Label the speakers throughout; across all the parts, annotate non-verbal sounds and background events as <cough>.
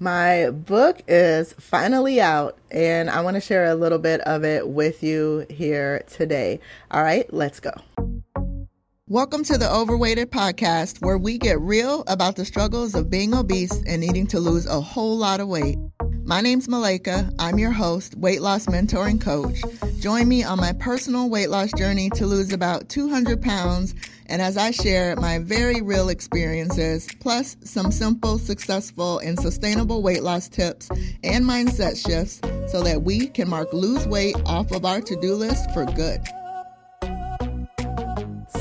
Speaker 1: My book is finally out, and I want to share a little bit of it with you here today. All right, let's go. Welcome to the Overweighted Podcast, where we get real about the struggles of being obese and needing to lose a whole lot of weight. My name's Malaika. I'm your host, weight loss mentoring coach. Join me on my personal weight loss journey to lose about 200 pounds and as I share my very real experiences, plus some simple, successful, and sustainable weight loss tips and mindset shifts so that we can mark lose weight off of our to do list for good.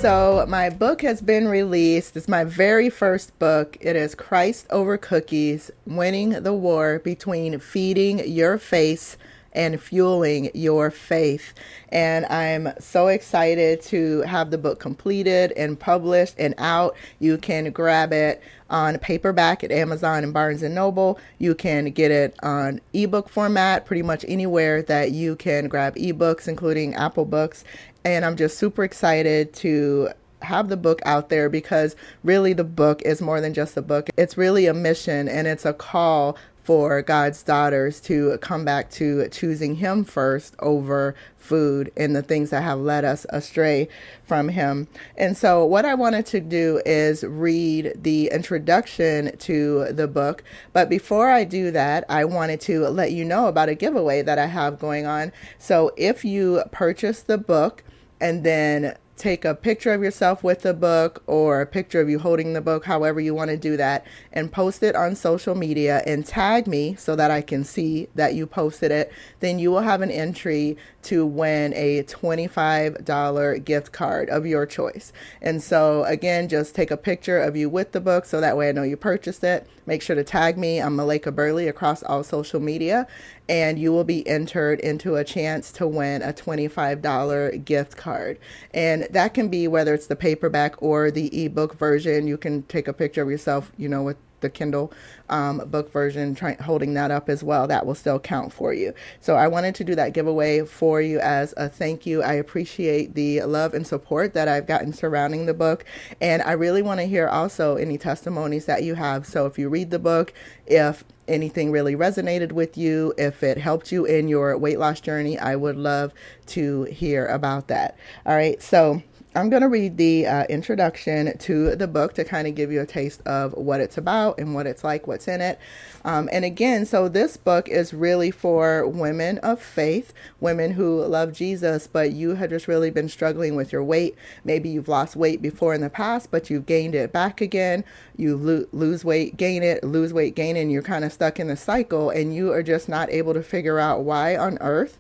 Speaker 1: So, my book has been released. It's my very first book. It is Christ Over Cookies Winning the War Between Feeding Your Face and fueling your faith. And I'm so excited to have the book completed and published and out. You can grab it on paperback at Amazon and Barnes and Noble. You can get it on ebook format pretty much anywhere that you can grab ebooks, including Apple Books. And I'm just super excited to have the book out there because really the book is more than just a book. It's really a mission and it's a call for God's daughters to come back to choosing Him first over food and the things that have led us astray from Him. And so, what I wanted to do is read the introduction to the book. But before I do that, I wanted to let you know about a giveaway that I have going on. So, if you purchase the book, and then take a picture of yourself with the book or a picture of you holding the book, however you want to do that, and post it on social media and tag me so that I can see that you posted it, then you will have an entry to win a $25 gift card of your choice. And so, again, just take a picture of you with the book so that way I know you purchased it. Make sure to tag me. I'm Malaika Burley across all social media and you will be entered into a chance to win a $25 gift card. And that can be whether it's the paperback or the ebook version. You can take a picture of yourself, you know, with the Kindle um, book version, try, holding that up as well. That will still count for you. So I wanted to do that giveaway for you as a thank you. I appreciate the love and support that I've gotten surrounding the book. And I really want to hear also any testimonies that you have. So if you read the book, if anything really resonated with you, if it helped you in your weight loss journey, I would love to hear about that. All right. So I'm going to read the uh, introduction to the book to kind of give you a taste of what it's about and what it's like, what's in it. Um, and again, so this book is really for women of faith, women who love Jesus, but you have just really been struggling with your weight. Maybe you've lost weight before in the past, but you've gained it back again. You lo- lose weight, gain it, lose weight, gain it, and you're kind of stuck in the cycle, and you are just not able to figure out why on earth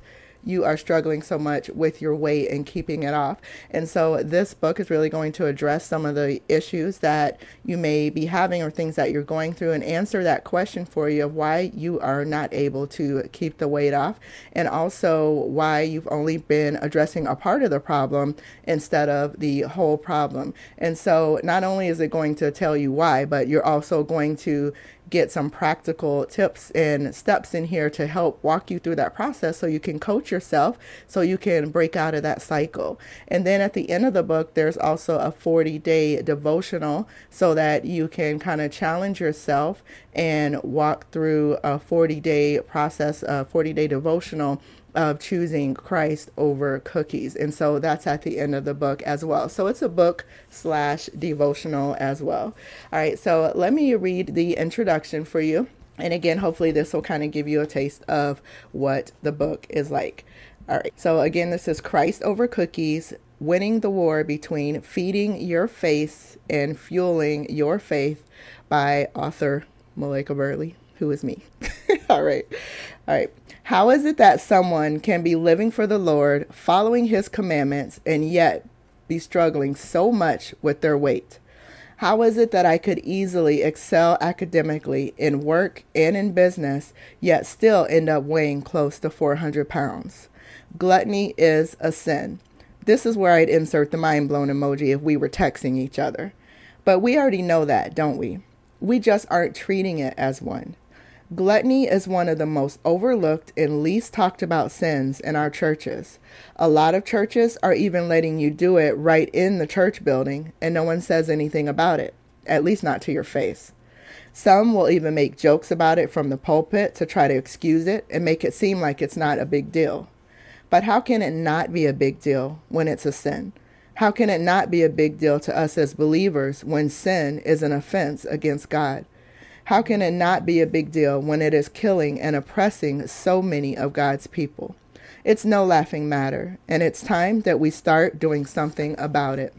Speaker 1: you are struggling so much with your weight and keeping it off. And so this book is really going to address some of the issues that you may be having or things that you're going through and answer that question for you of why you are not able to keep the weight off and also why you've only been addressing a part of the problem instead of the whole problem. And so not only is it going to tell you why, but you're also going to get some practical tips and steps in here to help walk you through that process so you can coach yourself so you can break out of that cycle. And then at the end of the book, there's also a 40 day devotional so that you can kind of challenge yourself and walk through a 40 day process, a 40 day devotional of choosing Christ over cookies. And so that's at the end of the book as well. So it's a book slash devotional as well. All right, so let me read the introduction for you. And again, hopefully, this will kind of give you a taste of what the book is like. All right, so again, this is Christ over cookies winning the war between feeding your faith and fueling your faith by author Malaika Burley, who is me. <laughs> All right. All right. How is it that someone can be living for the Lord, following his commandments, and yet be struggling so much with their weight? How is it that I could easily excel academically in work and in business, yet still end up weighing close to 400 pounds? Gluttony is a sin. This is where I'd insert the mind blown emoji if we were texting each other. But we already know that, don't we? We just aren't treating it as one. Gluttony is one of the most overlooked and least talked about sins in our churches. A lot of churches are even letting you do it right in the church building, and no one says anything about it, at least not to your face. Some will even make jokes about it from the pulpit to try to excuse it and make it seem like it's not a big deal. But how can it not be a big deal when it's a sin? How can it not be a big deal to us as believers when sin is an offense against God? How can it not be a big deal when it is killing and oppressing so many of God's people? It's no laughing matter, and it's time that we start doing something about it.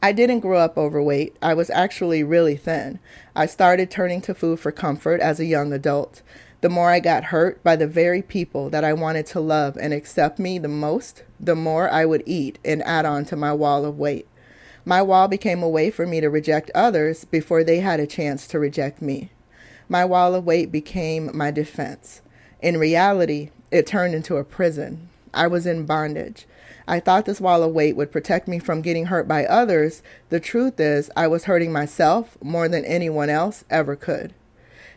Speaker 1: I didn't grow up overweight. I was actually really thin. I started turning to food for comfort as a young adult. The more I got hurt by the very people that I wanted to love and accept me the most, the more I would eat and add on to my wall of weight. My wall became a way for me to reject others before they had a chance to reject me. My wall of weight became my defense. In reality, it turned into a prison. I was in bondage. I thought this wall of weight would protect me from getting hurt by others. The truth is, I was hurting myself more than anyone else ever could.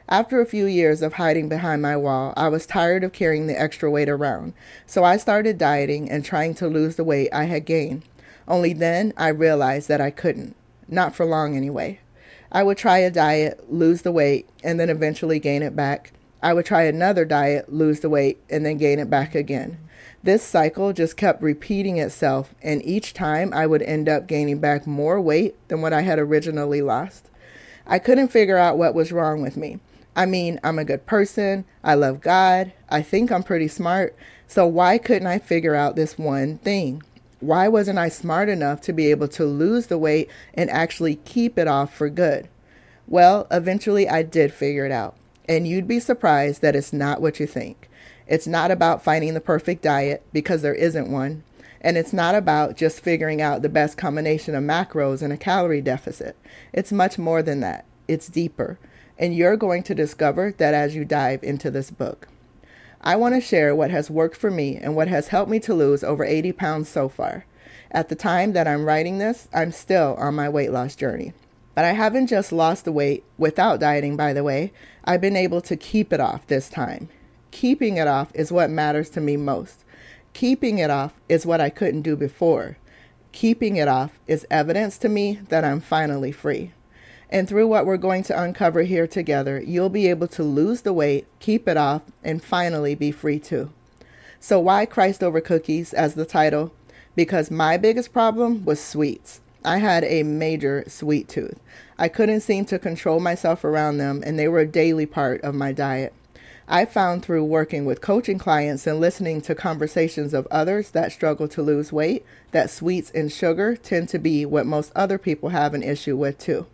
Speaker 1: After a few years of hiding behind my wall, I was tired of carrying the extra weight around, so I started dieting and trying to lose the weight I had gained. Only then I realized that I couldn't. Not for long, anyway. I would try a diet, lose the weight, and then eventually gain it back. I would try another diet, lose the weight, and then gain it back again. This cycle just kept repeating itself, and each time I would end up gaining back more weight than what I had originally lost. I couldn't figure out what was wrong with me. I mean, I'm a good person. I love God. I think I'm pretty smart. So why couldn't I figure out this one thing? Why wasn't I smart enough to be able to lose the weight and actually keep it off for good? Well, eventually I did figure it out. And you'd be surprised that it's not what you think. It's not about finding the perfect diet because there isn't one. And it's not about just figuring out the best combination of macros and a calorie deficit. It's much more than that. It's deeper and you're going to discover that as you dive into this book. I want to share what has worked for me and what has helped me to lose over 80 pounds so far. At the time that I'm writing this, I'm still on my weight loss journey. But I haven't just lost the weight without dieting, by the way. I've been able to keep it off this time. Keeping it off is what matters to me most. Keeping it off is what I couldn't do before. Keeping it off is evidence to me that I'm finally free. And through what we're going to uncover here together, you'll be able to lose the weight, keep it off, and finally be free too. So, why Christ over cookies as the title? Because my biggest problem was sweets. I had a major sweet tooth. I couldn't seem to control myself around them, and they were a daily part of my diet. I found through working with coaching clients and listening to conversations of others that struggle to lose weight that sweets and sugar tend to be what most other people have an issue with too.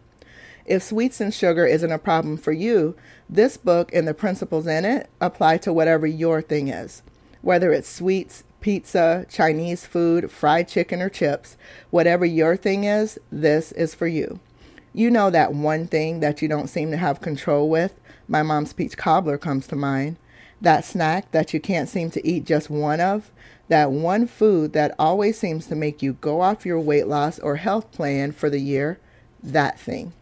Speaker 1: If sweets and sugar isn't a problem for you, this book and the principles in it apply to whatever your thing is. Whether it's sweets, pizza, Chinese food, fried chicken, or chips, whatever your thing is, this is for you. You know that one thing that you don't seem to have control with? My mom's peach cobbler comes to mind. That snack that you can't seem to eat just one of? That one food that always seems to make you go off your weight loss or health plan for the year? That thing.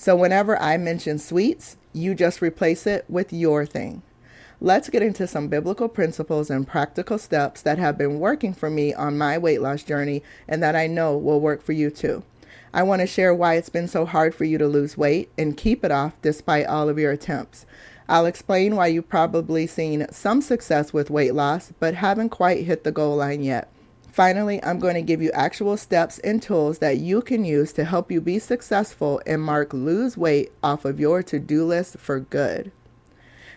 Speaker 1: So whenever I mention sweets, you just replace it with your thing. Let's get into some biblical principles and practical steps that have been working for me on my weight loss journey and that I know will work for you too. I want to share why it's been so hard for you to lose weight and keep it off despite all of your attempts. I'll explain why you've probably seen some success with weight loss but haven't quite hit the goal line yet. Finally, I'm going to give you actual steps and tools that you can use to help you be successful and mark lose weight off of your to do list for good.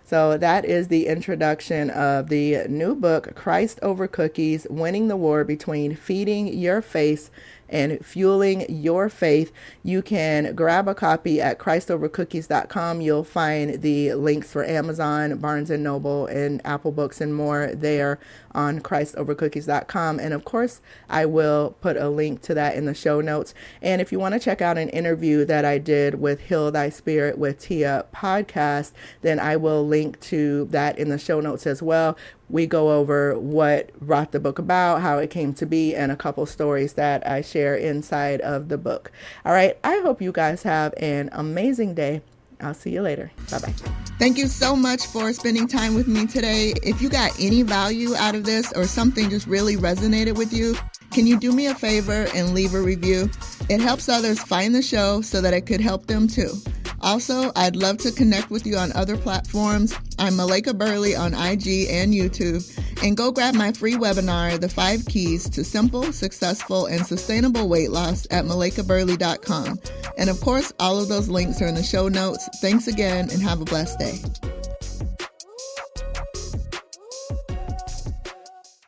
Speaker 1: So, that is the introduction of the new book, Christ Over Cookies Winning the War Between Feeding Your Face and fueling your faith. You can grab a copy at christovercookies.com. You'll find the links for Amazon, Barnes and Noble, and Apple Books and more there on christovercookies.com. And of course, I will put a link to that in the show notes. And if you want to check out an interview that I did with Heal Thy Spirit with Tia podcast, then I will link to that in the show notes as well we go over what brought the book about, how it came to be, and a couple stories that I share inside of the book. All right, I hope you guys have an amazing day. I'll see you later. Bye bye. Thank you so much for spending time with me today. If you got any value out of this or something just really resonated with you, can you do me a favor and leave a review? It helps others find the show so that it could help them too. Also, I'd love to connect with you on other platforms. I'm Malaika Burley on IG and YouTube. And go grab my free webinar, The Five Keys to Simple, Successful, and Sustainable Weight Loss at malaikaburley.com. And of course, all of those links are in the show notes. Thanks again and have a blessed day.